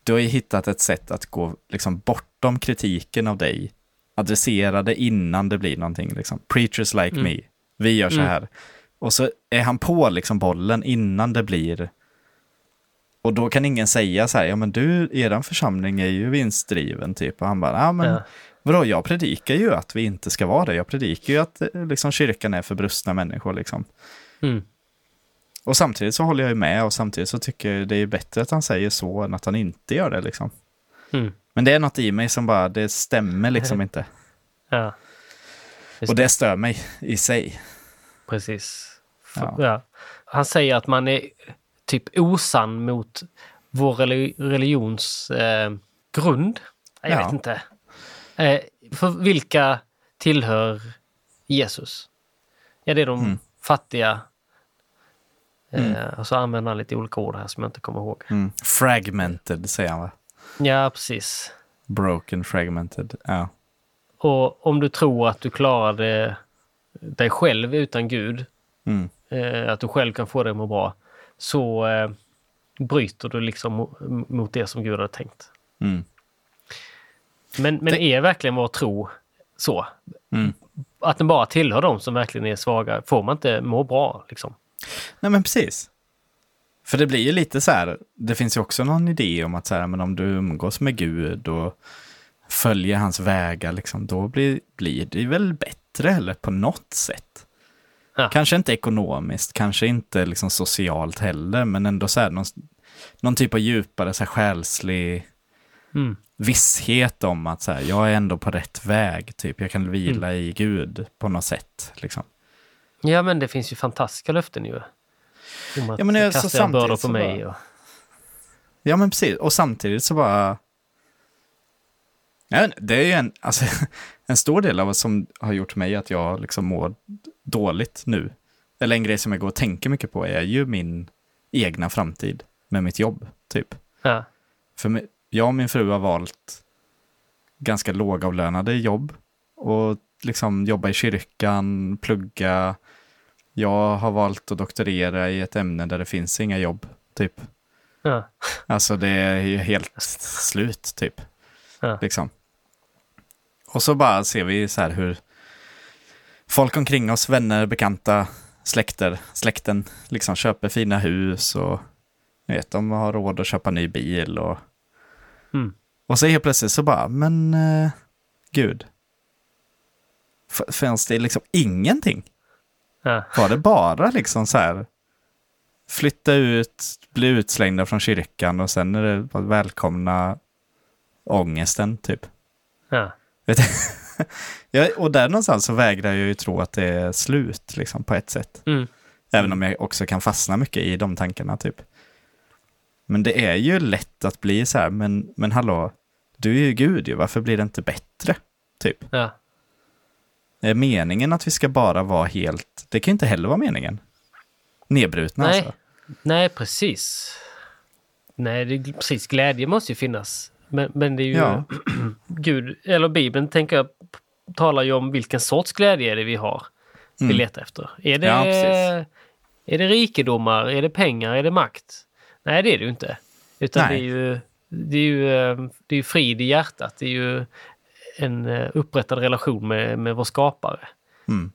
du har ju hittat ett sätt att gå liksom bortom kritiken av dig. Adressera det innan det blir någonting liksom. Preachers like Mm. me. Vi gör så Mm. här. Och så är han på liksom bollen innan det blir... Och då kan ingen säga så här, ja men du, eran församling är ju vinstdriven typ. Och han bara, ja men Ja. vadå, jag predikar ju att vi inte ska vara det. Jag predikar ju att eh, liksom, kyrkan är för brustna människor liksom. Mm. Och samtidigt så håller jag ju med och samtidigt så tycker jag det är bättre att han säger så än att han inte gör det liksom. Mm. Men det är något i mig som bara, det stämmer liksom inte. Ja. Just Och det stör mig i sig. Precis. Ja. Ja. Han säger att man är typ osann mot vår reli- religions eh, grund. Jag Ja. vet inte. Eh, för vilka tillhör Jesus? Ja, det är de Mm. fattiga. Eh, och så använder han lite olika ord här som jag inte kommer ihåg. Mm. Fragmented säger han va? Ja, precis. Broken, fragmented. Ja. Och om du tror att du klarade dig själv utan Gud, Mm. eh, att du själv kan få dig att må bra, så eh, bryter du liksom mo- mot det som Gud hade tänkt. Mm. Men, men Det- är verkligen vår tro så? Mm. Att den bara tillhör de som verkligen är svaga, får man inte må bra liksom? Nej men precis. För det blir ju lite så här, det finns ju också någon idé om att så här, men om du umgås med Gud och följer hans vägar, liksom, då blir, blir det väl bättre, eller på något sätt. Ja. Kanske inte ekonomiskt, kanske inte liksom socialt heller, men ändå så här, någon, någon typ av djupare så här, själslig Mm. visshet om att så här, jag är ändå på rätt väg, typ. Jag kan vila i Gud på något sätt. Liksom. Ja, men det finns ju fantastiska löften ju. Om att Ja, men det så samtidigt på mig. bara- Och... Ja, men precis. Och samtidigt så bara... Inte, det är ju en, alltså, en stor del av vad som har gjort mig att jag liksom mår dåligt nu. Eller en grej som jag går och tänker mycket på är ju min egna framtid med mitt jobb, typ. Ja. För jag och min fru har valt ganska lågavlönade jobb och liksom jobba i kyrkan, plugga. Jag har valt att doktorera i ett ämne där det finns inga jobb, typ. Ja. Alltså det är ju helt slut typ. Ja. Liksom. Och så bara ser vi så här hur folk omkring oss, vänner, bekanta, släkter, släkten, liksom köper fina hus och ni vet, de har råd att köpa ny bil och Mm. och så helt plötsligt så bara, men eh, gud. F- fanns det liksom ingenting? Ja. Var det bara liksom så här flytta ut, bli utslängda från kyrkan och sen är det välkomna ångesten typ. Ja. Vet du? ja, och där någonstans så vägrar jag ju tro att det är slut liksom på ett sätt. Mm. Även om jag också kan fastna mycket i de tankarna typ. Men det är ju lätt att bli så här, men, men hallå, du är ju Gud ju, varför blir det inte bättre? Typ. Ja. Är meningen att vi ska bara vara helt, det kan ju inte heller vara meningen. Nedbrutna Nej. alltså. Nej, precis. Nej, det, precis. Glädje måste ju finnas. Men, men det är ju... Ja. Gud, eller Bibeln, tänker jag, talar ju om vilken sorts glädje är det vi har. Vi Mm. letar efter. Är det, Ja, är det rikedomar? Är det pengar? Är det makt? Nej, det är det ju inte. Utan Nej. det är ju, det är ju eh, det är ju frid i hjärtat. Det är ju en eh, upprättad relation med, med vår skapare. Mm.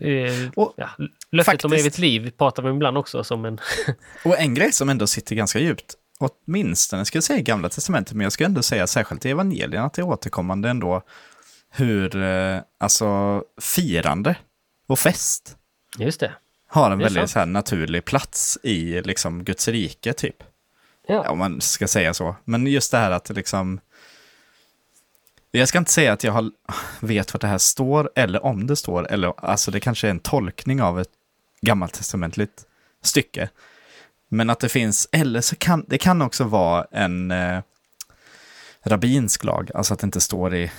Eh, Och ja, löftet om faktiskt- evigt liv pratar vi ibland också som en... Och en grej som ändå sitter ganska djupt, åtminstone ska jag säga Gamla Testamentet, men jag ska ändå säga särskilt i evangelierna att det är återkommande ändå hur, eh, alltså, firande och fest Just det. har en Det väldigt så här, naturlig plats i liksom, Guds rike, typ. Ja. Ja, om man ska säga så. Men just det här att liksom... Jag ska inte säga att jag har, vet vad det här står, eller om det står, eller alltså det kanske är en tolkning av ett gammaltestamentligt stycke. Men att det finns, eller så kan det kan också vara en eh, rabbinsk lag, alltså att det inte står i,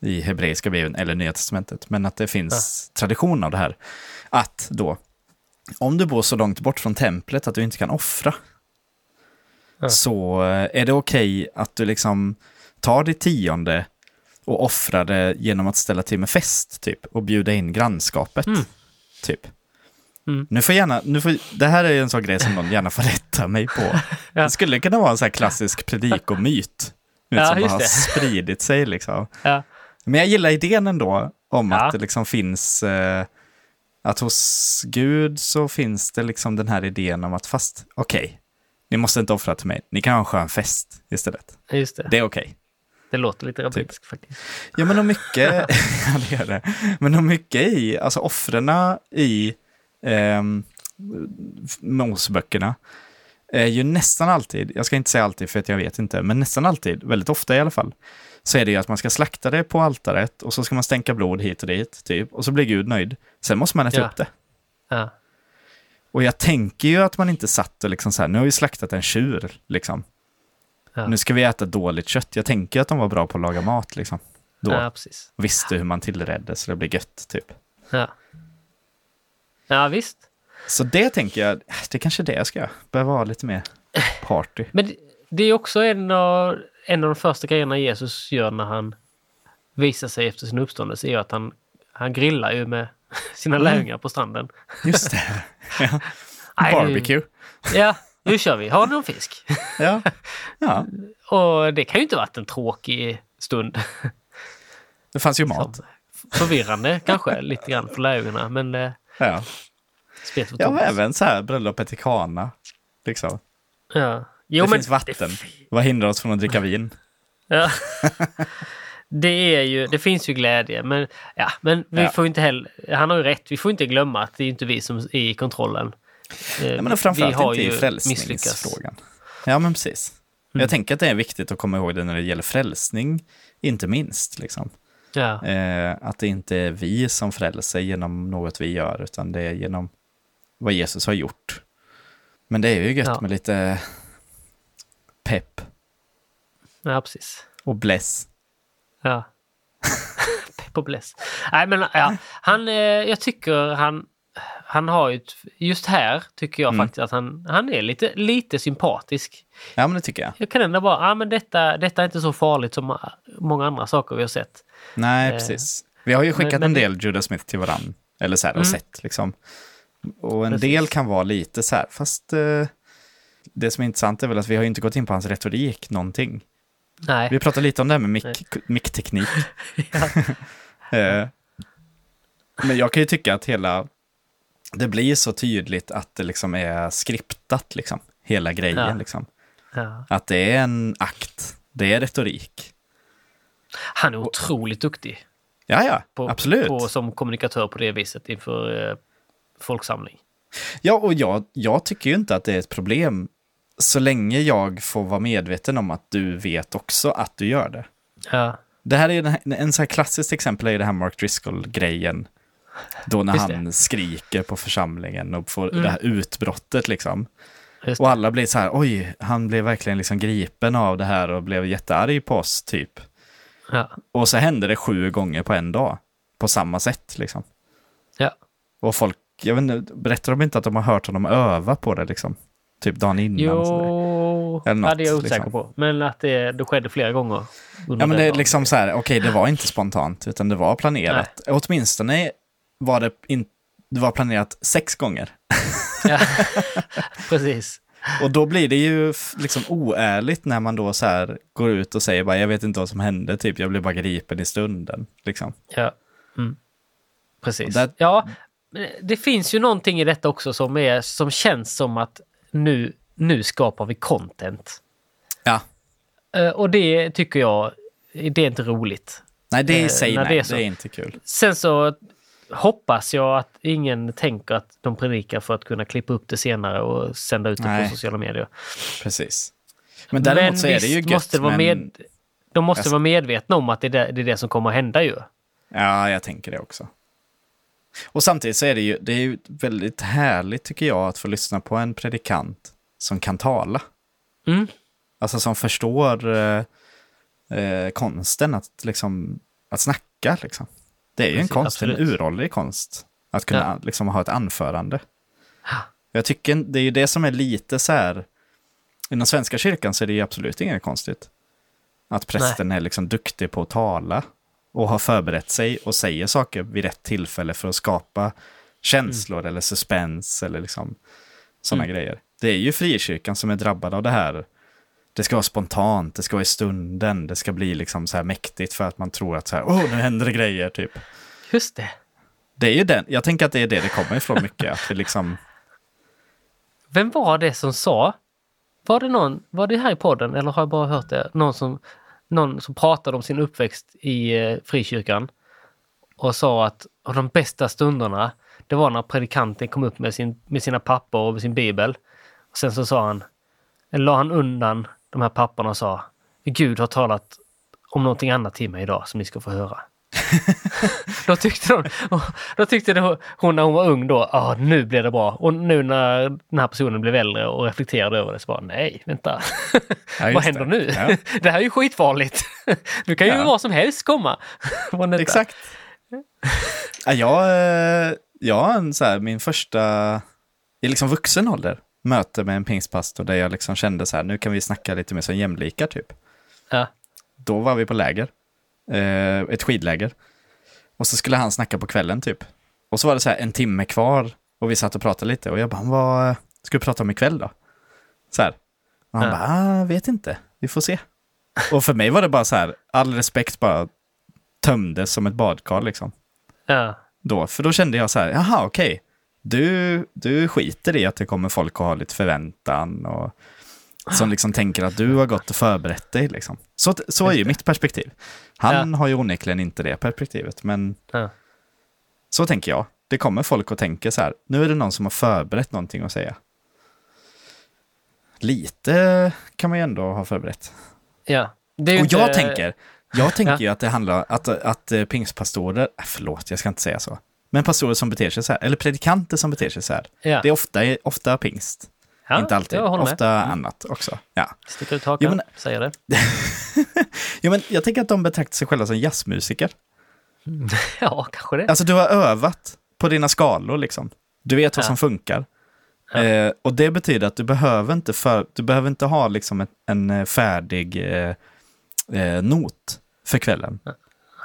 i hebreiska bibeln eller nya testamentet, men att det finns tradition av det här. Att då, om du bor så långt bort från templet att du inte kan offra, Ja. så eh, är det okej att du liksom tar ditt tionde och offrar det genom att ställa till med fest, typ, och bjuda in grannskapet, Mm. typ. Mm. Nu får gärna, nu får, det här är en sån grej som någon gärna får rätta mig på. Ja. Det skulle kunna vara en sån här klassisk predikomyt, Ja, som bara har spridit sig liksom. Ja. Men jag gillar idén ändå om Ja. att det liksom finns, eh, att hos Gud så finns det liksom den här idén om att fast, okej, ni måste inte offra till mig, ni kan ha en skön fest istället. Just det. Det är okej. Det låter lite rabbinskt faktiskt. Ja, men och mycket, ja det gör det. Men och mycket i, alltså offren i ehm, Moseböckerna är ju nästan alltid, jag ska inte säga alltid för att jag vet inte, men nästan alltid, väldigt ofta i alla fall, så är det ju att man ska slakta det på altaret och så ska man stänka blod hit och dit, typ, och så blir Gud nöjd. Sen måste man äta Ja. upp det. Ja. Och jag tänker ju att man inte satt och liksom så här, nu har vi slaktat en tjur, liksom. Ja. Nu ska vi äta dåligt kött. Jag tänker att de var bra på att laga mat, liksom. Då. ja, precis. Visste hur man tillredde så det blir gött, typ. Ja. Ja, visst. Så det tänker jag, det är kanske är det jag ska göra. Behöver vara lite mer party. Men det- är också en av, en av de första grejerna Jesus gör när han visar sig efter sin uppståndelse är att han, han grillar ju med sina Mm. lärjungar på stranden. Just det. Ja. Barbecue. Ja, nu kör vi. Har du någon fisk? Ja. ja, Och det kan ju inte varit en tråkig stund. det fanns ju mat. Förvirrande kanske lite grann för lärjungarna, men eh, Ja, spelet ja men även så här bröllopet i Kana. Liksom. Ja. Jo, det men finns vatten. Vad hindrar oss från att dricka vin? Ja. Det är ju, det finns ju glädje, men, ja, men vi Ja. får inte heller, han har ju rätt, vi får inte glömma att det är inte vi som är i kontrollen. Eh, Ja, men framförallt vi har inte i ju frälsningsfrågan. Ja, men precis. Mm. Jag tänker att det är viktigt att komma ihåg det när det gäller frälsning, inte minst. Liksom. Ja, Eh, att det inte är vi som frälser genom något vi gör, utan det är genom vad Jesus har gjort. Men det är ju gött Ja. med lite pepp ja, precis. och bless. Ja. Pepp och bless. Nej, men ja, han, eh, jag tycker han, han har ju, just här tycker jag Mm. faktiskt att han, han är lite, lite sympatisk. Ja, men det tycker jag. Jag kan ändå bara, ja men detta, detta är inte så farligt som många andra saker vi har sett. Nej, Eh, precis. Vi har ju skickat men en del Judas Smith till varann, eller så här, och Mm. sett liksom. Och en Precis. del kan vara lite så här, fast eh, det som är intressant är väl att vi har ju inte gått in på hans retorik någonting. Nej. Vi pratade lite om det här med mickteknik. Eh, Men jag kan ju tycka att hela, det blir så tydligt att det liksom är skriptat, liksom. Hela grejen, Ja. liksom. Ja. Att det är en akt, det är retorik. Han är otroligt duktig. Ja, ja, på, absolut. På, som kommunikatör på det viset inför eh, folksamling. Ja, och jag, jag tycker ju inte att det är ett problem så länge jag får vara medveten om att du vet också att du gör det. Ja, Det här är här, en så här klassiskt exempel är det här Mark Driscoll-grejen. Då när han skriker på församlingen och får Mm. det här utbrottet liksom. Och alla blir så här, oj, han blev verkligen liksom gripen av det här och blev jättearg på oss typ. Ja. Och så hände det sju gånger på en dag. På samma sätt liksom. Ja. Och folk, jag vet inte, berättar de inte att de har hört honom öva på det liksom? Typ dagen innan. sådär. Jo, Eller något, ja, det är jag osäker liksom. på. Men att det, det skedde flera gånger. Ja, men det är liksom så här, okej, det var inte spontant, utan det var planerat. Åtminstone var det, in, det var planerat sex gånger. Ja. Precis. Och då blir det ju liksom oärligt när man då så här går ut och säger bara, jag vet inte vad som hände, typ, jag blev bara gripen i stunden. Liksom. Ja. Mm. Precis. That- Ja, det finns ju någonting i detta också som, är, som känns som att nu, nu skapar vi content. Ja, Eh, Och det tycker jag, det är inte roligt. nej, det i Eh, sig, nej, det är det är inte kul. Sen så hoppas jag att ingen tänker att de predikar för att kunna klippa upp det senare och sända ut det Nej. på sociala medier. Precis. Men däremot så är det ju gött måste vara med en- med... De måste Jag- vara medvetna om att det är det, det är det som kommer att hända ju. Ja, jag tänker det också. Och samtidigt så är det ju, det är ju väldigt härligt tycker jag att få lyssna på en predikant som kan tala. Mm. Alltså som förstår eh, eh, konsten att, liksom, att snacka. Liksom. Det är ju en konst, en absolut. uråldrig konst. Att kunna Ja. liksom, ha ett anförande. Jag tycker det är ju det som är lite så här, inom Svenska kyrkan så är det ju absolut inget konstigt. Att prästen är liksom duktig på att tala och har förberett sig och säger saker vid rätt tillfälle för att skapa känslor eller suspens eller liksom sådana grejer. Det är ju frikyrkan som är drabbad av det här. Det ska vara spontant, det ska vara i stunden, det ska bli liksom så här mäktigt för att man tror att så här, åh, nu händer det grejer typ. Just det. Det är ju den, jag tänker att det är det det kommer ifrån mycket, att vi liksom, Vem var det som sa? Var det någon, var det här i podden eller har jag bara hört det? Någon som, någon som pratade om sin uppväxt i eh, frikyrkan och sa att av de bästa stunderna, det var när predikanten kom upp med, sin, med sina papper och med sin bibel. Och sen så sa han, eller la han undan de här papperna och sa, Gud har talat om någonting annat till mig idag som ni ska få höra. då tyckte, de, då tyckte hon när hon var ung då, ah, nu blir det bra. Och nu när den här personen blev äldre och reflekterade över det så bara, nej, vänta. Ja, Vad händer det. nu? Ja. det här är ju skitfarligt. nu kan ju Ja. vad som helst komma. Exakt. Ja, jag, eh, jag så här, min första, i liksom vuxen ålder, möte med en pingstpastor där jag liksom kände så här, nu kan vi snacka lite mer som jämlikar typ. Ja. Då var vi på läger, eh, ett skidläger. Och så skulle han snacka på kvällen typ. Och så var det så här en timme kvar och vi satt och pratade lite och jag bara, vad ska vi prata om ikväll då? Så här. Och han Ja. bara, ah, vet inte, vi får se. Och för mig var det bara så här, all respekt bara tömdes som ett badkar liksom Ja. då, för då kände jag så här, jaha okej, du, du skiter i att det kommer folk att ha lite förväntan och som liksom tänker att du har gått och förberett dig liksom. Så, så är ju mitt perspektiv. Han har ju onekligen inte det perspektivet, men Ja. så tänker jag. Det kommer folk och tänker så här, nu är det någon som har förberett någonting att säga. Lite kan man ju ändå ha förberett. ja. Det är Och inte- jag tänker, jag tänker Ja. ju att det handlar att, att eh, pingstpastorer, förlåt jag ska inte säga så, men pastorer som beter sig så här, eller predikanter som beter sig så här, Ja. det är ofta, ofta pingst. Ja, inte alltid, håller med. ofta annat också. Ja. Sticker ut hakan, Jo, men- säger det. Jo, men jag tänker att de betraktar sig själva som jazzmusiker. Ja, kanske det. Alltså du har övat på dina skalor liksom. Du vet vad Ja. som funkar. Eh, och det betyder att du behöver inte, för, du behöver inte ha liksom ett, en eh, färdig eh, eh, not för kvällen.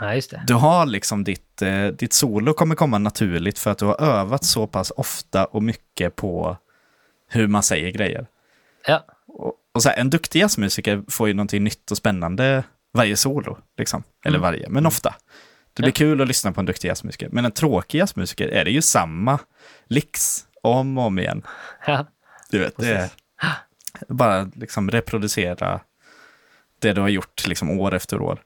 Nej, just det. Du har liksom ditt, eh, ditt solo kommer komma naturligt för att du har övat så pass ofta och mycket på hur man säger grejer. Ja, Och, och så här, en duktig jazzmusiker får ju någonting nytt och spännande varje solo, liksom. Eller varje, men ofta. Det blir Mm. Ja. kul att lyssna på en duktig jazzmusiker. Men en tråkig jazzmusiker är det ju samma licks om och om igen. ja. Du vet, det är bara liksom reproducera det du har gjort liksom år efter år.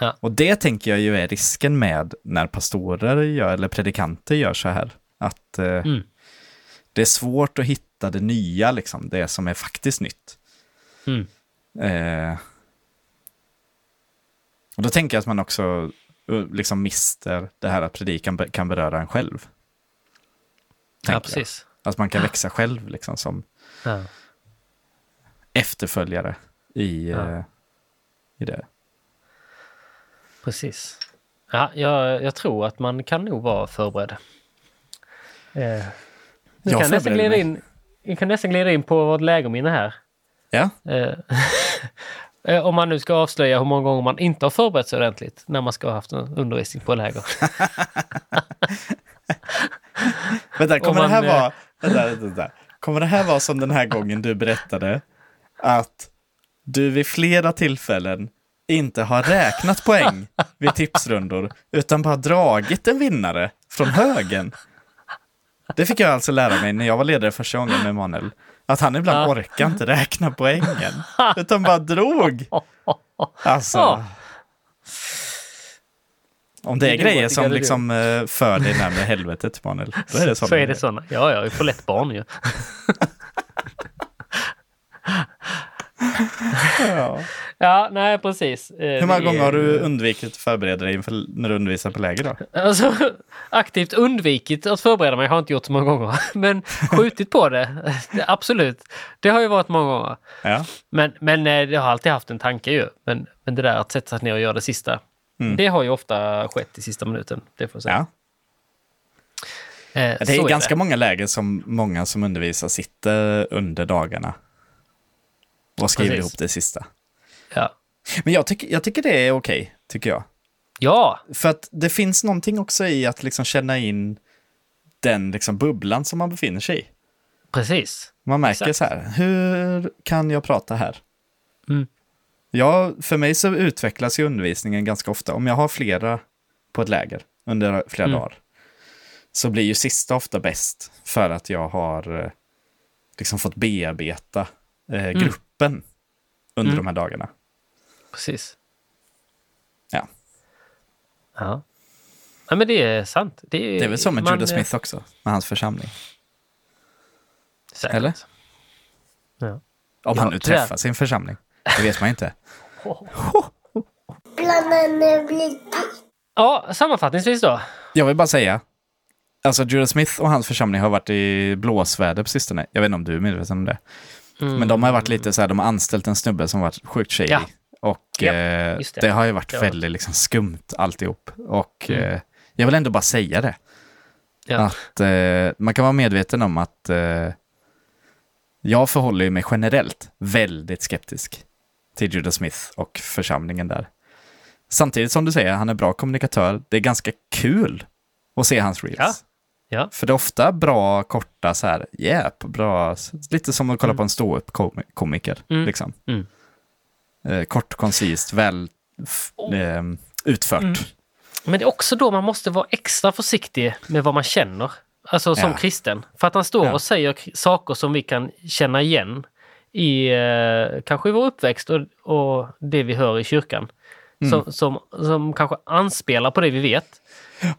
Ja. Och det tänker jag ju är risken med när pastorer gör, eller predikanter gör så här. Att eh, Mm. det är svårt att hitta det nya, liksom, det som är faktiskt nytt. Mm. Eh, och då tänker jag att man också eh, liksom mister det här att predikan kan beröra en själv. ja Tänker jag. precis. Att man kan växa själv liksom som Ja. efterföljare i, Ja. eh, i det. Precis. Ja, jag, jag tror att man kan nog vara förberedd. Eh, vi, Jag kan nästan glida in, vi kan nästan glida in på vårt lägerminne här. Ja, Eh, eh, om man nu ska avslöja hur många gånger man inte har förberett sig ordentligt när man ska ha haft en undervisning på läger. vänta, kommer man, det här eh, vara... Vänta, vänta, vänta. Kommer det här vara som den här gången du berättade att du vid flera tillfällen inte har räknat poäng vid tipsrundor, utan bara dragit en vinnare från högen. Det fick jag alltså lära mig när jag var ledare första gången med Emanuel. Att han ibland Ja. orkar inte räkna poängen, utan bara drog. Alltså. Om det är Det går grejer som liksom eh, för dig närmare helvetet, Emanuel, då är det så. Så är det såna. Ja, ja, är för lätt barn ju. Ja. Ja, nej precis. Eh, Hur många gånger är- har du undvikit att förbereda dig inför, när du undervisar på läger då? Alltså, aktivt undvikit att förbereda mig har jag inte gjort så många gånger. Men skjutit på det, absolut. Det har ju varit många gånger. Ja. Men, men eh, jag har alltid haft en tanke ju. Men, men det där att sätta sig ner och göra det sista. Det har ju ofta skett i sista minuten. Det får jag säga. ja. Eh, Det så är ganska det. många läger som många som undervisar sitter under dagarna. Och skriver Precis. ihop det sista. Ja. Men jag tycker, jag tycker det är okej, tycker jag. ja, För att det finns någonting också i att liksom känna in den liksom bubblan som man befinner sig i. precis. Man märker Exakt. så här, hur kan jag prata här? Mm. Ja, för mig så utvecklas ju undervisningen ganska ofta. Om jag har flera på ett läger under flera Mm. dagar, så blir ju sista ofta bäst för att jag har eh, liksom fått bearbeta eh, gruppen under Mm. de här dagarna. Precis. Ja. Ja. ja men det är sant. Det är, Det är väl som med man, Judah eh, Smith också, med hans församling. Säkert. Eller? Ja. Om Ja, han nu träffar sin församling. Det vet man ju inte. Ja, sammanfattningsvis då. Jag vill bara säga, alltså Judah Smith och hans församling har varit i blåsväder på sistone. Jag vet inte om du är medveten om det. Men de har varit lite så här, de har anställt en snubbe som varit sjukt shady. Ja. Och Ja, eh, det. det. har ju varit Mm. väldigt liksom, skumt alltihop. Och eh, jag vill ändå bara säga det. Ja. Att eh, man kan vara medveten om att jag förhåller mig generellt väldigt skeptisk till Judah Smith och församlingen där. Samtidigt som du säger, han är bra kommunikatör. Det är ganska kul att se hans reels. Ja. Ja. För det är ofta bra, korta så här, yeah, bra, lite som att kolla på en ståupp-komiker. Mm. Liksom. Mm. Eh, kort, koncist, väl eh, utfört. Mm. Men det är också då man måste vara extra försiktig med vad man känner. Alltså som Ja. kristen. För att han står Ja. och säger saker som vi kan känna igen i eh, kanske i vår uppväxt och, och det vi hör i kyrkan. Mm. Som, som, som kanske anspelar på det vi vet.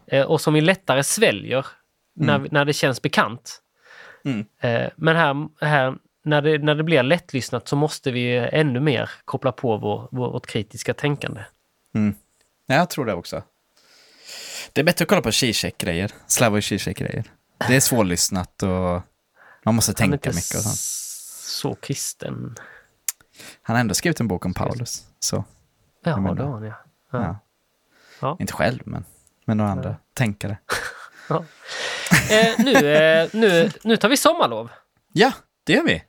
Eh, och som vi lättare sväljer när, vi- när det känns bekant. Mm. Eh, men här, här när, det, när det blir lättlyssnat så måste vi ännu mer koppla på vår, vår, vårt kritiska tänkande. Ja, jag tror det också. Det är bättre att kolla på Zizek-grejer, Slavoj Zizek-grejer. Det är svårlyssnat och man måste Han är tänka inte mycket och sånt. s- så kristen. Han har ändå skrivit en bok om Paulus. Så, Ja, det har han ja. ja. ja. Ja. Inte själv, men med några andra tänkare. Eh, nu, eh, nu, nu tar vi sommarlov. Ja, det gör vi.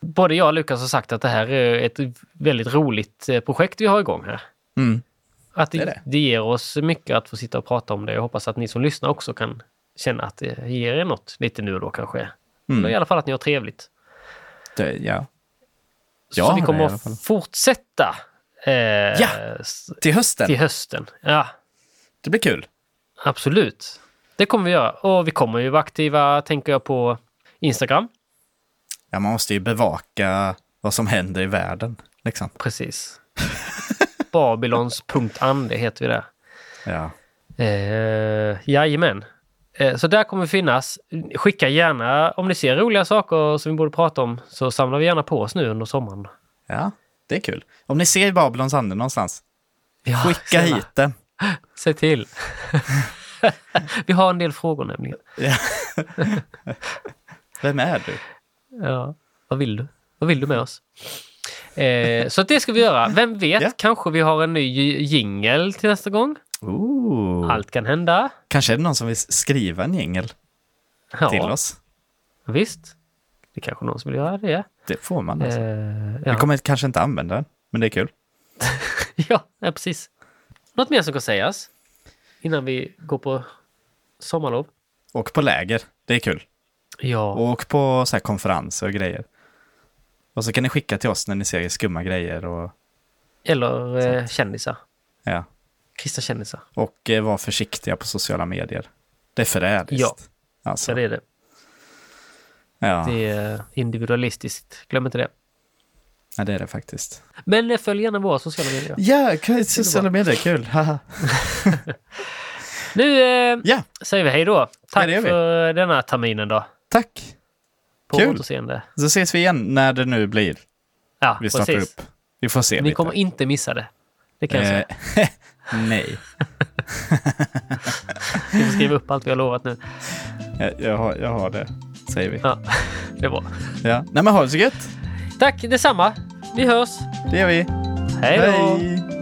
Både jag och Lukas har sagt att det här är ett väldigt roligt eh, projekt vi har igång här. Mm. Att det, Det det, det. ger oss mycket att få sitta och prata om det. Jag hoppas att ni som lyssnar också kan känna att det ger er något lite nu och då kanske. Eller i alla fall att ni har trevligt. Det, ja. Så Ja, vi kommer att fortsätta eh, Ja. Till hösten. till hösten. Ja, Det blir kul. absolut. Det kommer vi göra. Och vi kommer ju vara aktiva, tänker jag, på Instagram. Ja, man måste ju bevaka vad som händer i världen. Liksom. Precis. Babylons.ande heter vi där. Ja. Eh, jajamän. Eh, så där kommer vi finnas. Skicka gärna, om ni ser roliga saker som vi borde prata om, så samlar vi gärna på oss nu under sommaren. ja, det är kul. Om ni ser Babylons ande någonstans, Ja, skicka snälla, hit den. Se till. vi har en del frågor nämligen. Vem är du? Ja, vad vill du? Vad vill du med oss? Eh, så det ska vi göra. Vem vet, Ja. kanske vi har en ny jingel till nästa gång. Ooh. Allt kan hända. Kanske är det någon som vill skriva en jingel Ja, till oss. visst. Det är kanske någon som vill göra det. Det får man alltså. Eh, Vi ja. kommer kanske inte använda den, men det är kul. ja, ja, precis. Något mer som kan sägas innan vi går på sommarlov? Och på läger, det är kul. Ja, Och på så konferenser och grejer. Och så kan ni skicka till oss när ni ser skumma grejer och eller eh, kändisar. ja. Kristna kändisar. Och eh, var försiktiga på sociala medier. Det är förrädiskt. Ja. Alltså, Ja, det är det. ja. Det är individualistiskt. Glöm inte det. Ja, det är det faktiskt. Men följ gärna våra sociala medier. Ja, k- sociala medier, kul. Nu eh, ja, säger vi hej då. Tack vi. för denna terminen då. tack. På Kul. återseende. Så ses vi igen när det nu blir. Ja, vi startar precis. upp. Vi får se Ni lite. kommer inte missa det. Det kan jag säga. Eh, Nej, Vi får skriva upp allt vi har lovat nu. jag, jag, har, jag har det, säger vi. Ja, det är bra. Ja. Nej men ha det så gött. Tack detsamma. Vi hörs. Det gör vi. Hej då! Hej.